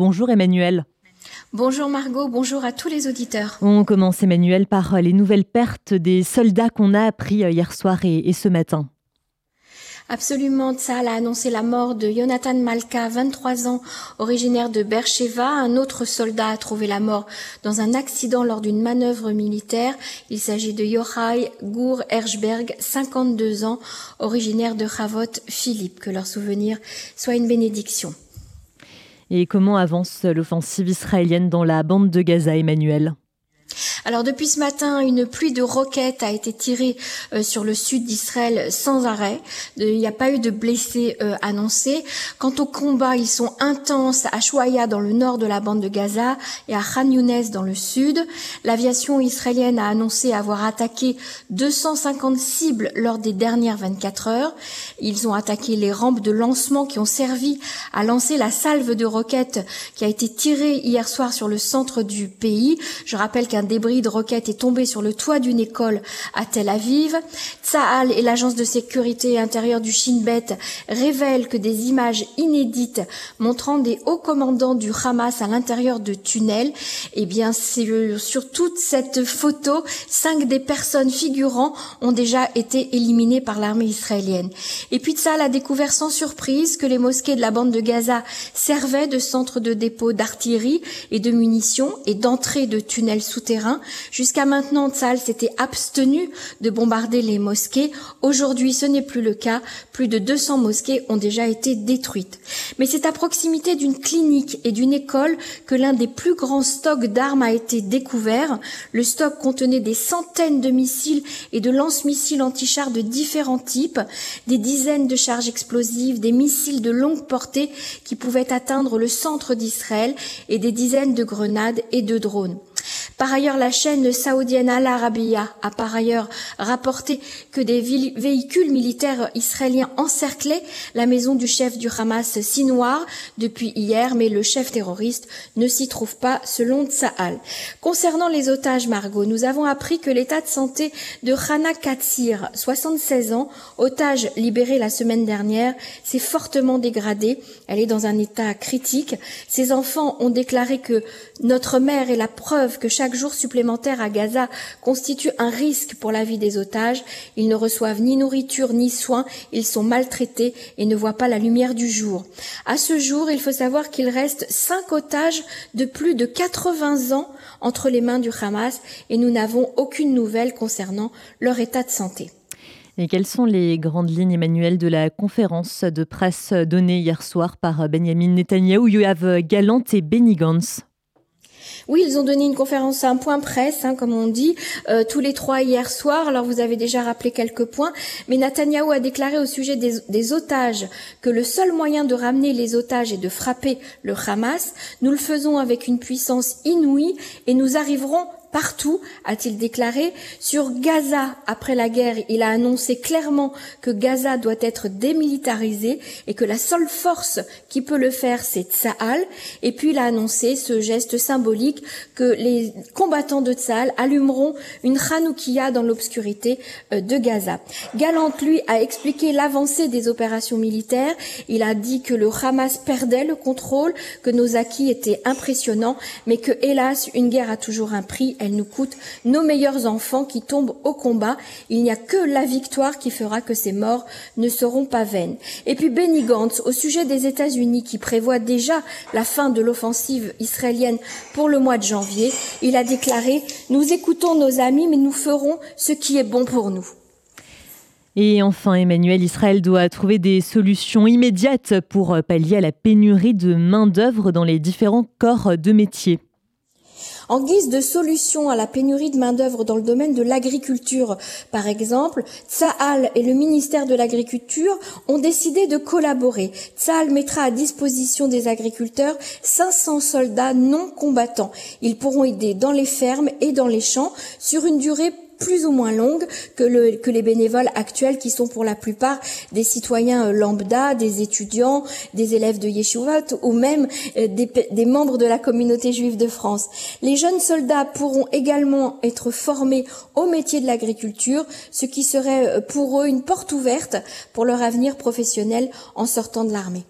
Bonjour Emmanuel. Bonjour Margot, bonjour à tous les auditeurs. On commence Emmanuel par les nouvelles pertes des soldats qu'on a appris hier soir et, ce matin. Absolument, Tsahal a annoncé la mort de Jonathan Malka, 23 ans, originaire de Beersheba. Un autre soldat a trouvé la mort dans un accident lors d'une manœuvre militaire. Il s'agit de Yochai Gour Hershberg, 52 ans, originaire de Chavot Philippe. Que leur souvenir soit une bénédiction. Et comment avance l'offensive israélienne dans la bande de Gaza, Emmanuel? Alors depuis ce matin, une pluie de roquettes a été tirée euh, sur le sud d'Israël sans arrêt. Il n'y a pas eu de blessés euh, annoncés. Quant aux combats, ils sont intenses à Chouaya dans le nord de la bande de Gaza et à Khan Younes dans le sud. L'aviation israélienne a annoncé avoir attaqué 250 cibles lors des dernières 24 heures. Ils ont attaqué les rampes de lancement qui ont servi à lancer la salve de roquettes qui a été tirée hier soir sur le centre du pays. Je rappelle qu'un débris de roquette est tombé sur le toit d'une école à Tel Aviv. Tsahal et l'agence de sécurité intérieure du Shin Bet révèlent que des images inédites montrant des hauts commandants du Hamas à l'intérieur de tunnels, eh bien, sur toute cette photo, cinq des personnes figurant ont déjà été éliminées par l'armée israélienne. Et puis Tsahal a découvert sans surprise que les mosquées de la bande de Gaza servaient de centre de dépôt d'artillerie et de munitions et d'entrée de tunnels souterrains Jusqu'à maintenant, Tzal s'était abstenu de bombarder les mosquées. Aujourd'hui, ce n'est plus le cas. Plus de 200 mosquées ont déjà été détruites. Mais c'est à proximité d'une clinique et d'une école que l'un des plus grands stocks d'armes a été découvert. Le stock contenait des centaines de missiles et de lance-missiles anti-chars de différents types, des dizaines de charges explosives, des missiles de longue portée qui pouvaient atteindre le centre d'Israël et des dizaines de grenades et de drones. Par ailleurs, la chaîne saoudienne Al Arabiya a par ailleurs rapporté que des véhicules militaires israéliens encerclaient la maison du chef du Hamas Sinoir depuis hier, mais le chef terroriste ne s'y trouve pas selon Tsahal. Concernant les otages, Margot, nous avons appris que l'état de santé de Rana Katsir, 76 ans, otage libérée la semaine dernière, s'est fortement dégradé. Elle est dans un état critique. Ses enfants ont déclaré que notre mère est la preuve que chaque jour supplémentaire à Gaza constitue un risque pour la vie des otages. Ils ne reçoivent ni nourriture ni soins, ils sont maltraités et ne voient pas la lumière du jour. À ce jour, il faut savoir qu'il reste cinq otages de plus de 80 ans entre les mains du Hamas et nous n'avons aucune nouvelle concernant leur état de santé. Et quelles sont les grandes lignes, Emmanuel, de la conférence de presse donnée hier soir par Benjamin Netanyahu, Yoav Galant et Benny Gantz oui, ils ont donné une conférence à un point presse, hein, comme on dit, euh, tous les trois hier soir. Alors vous avez déjà rappelé quelques points, mais Netanyahou a déclaré au sujet des, des otages que le seul moyen de ramener les otages est de frapper le Hamas. Nous le faisons avec une puissance inouïe et nous arriverons partout, a-t-il déclaré. Sur Gaza, après la guerre, il a annoncé clairement que Gaza doit être démilitarisé et que la seule force qui peut le faire, c'est Tsahal. Et puis il a annoncé ce geste symbolique que les combattants de Tsahal allumeront une Hanoukia dans l'obscurité euh, de Gaza. Galant, lui, a expliqué l'avancée des opérations militaires. Il a dit que le Hamas perdait le contrôle, que nos acquis étaient impressionnants, mais que, hélas, une guerre a toujours un prix elle nous coûte nos meilleurs enfants qui tombent au combat. Il n'y a que la victoire qui fera que ces morts ne seront pas vaines. Et puis Benny Gantz, au sujet des États-Unis qui prévoit déjà la fin de l'offensive israélienne pour le mois de janvier, il a déclaré Nous écoutons nos amis, mais nous ferons ce qui est bon pour nous. Et enfin, Emmanuel, Israël doit trouver des solutions immédiates pour pallier à la pénurie de main-d'œuvre dans les différents corps de métier. En guise de solution à la pénurie de main-d'œuvre dans le domaine de l'agriculture, par exemple, Tsahal et le ministère de l'Agriculture ont décidé de collaborer. Tsahal mettra à disposition des agriculteurs 500 soldats non combattants. Ils pourront aider dans les fermes et dans les champs sur une durée plus ou moins longue que, le, que les bénévoles actuels qui sont pour la plupart des citoyens euh, lambda, des étudiants, des élèves de Yeshuvat ou même euh, des, des membres de la communauté juive de France. Les jeunes soldats pourront également être formés au métier de l'agriculture, ce qui serait euh, pour eux une porte ouverte pour leur avenir professionnel en sortant de l'armée.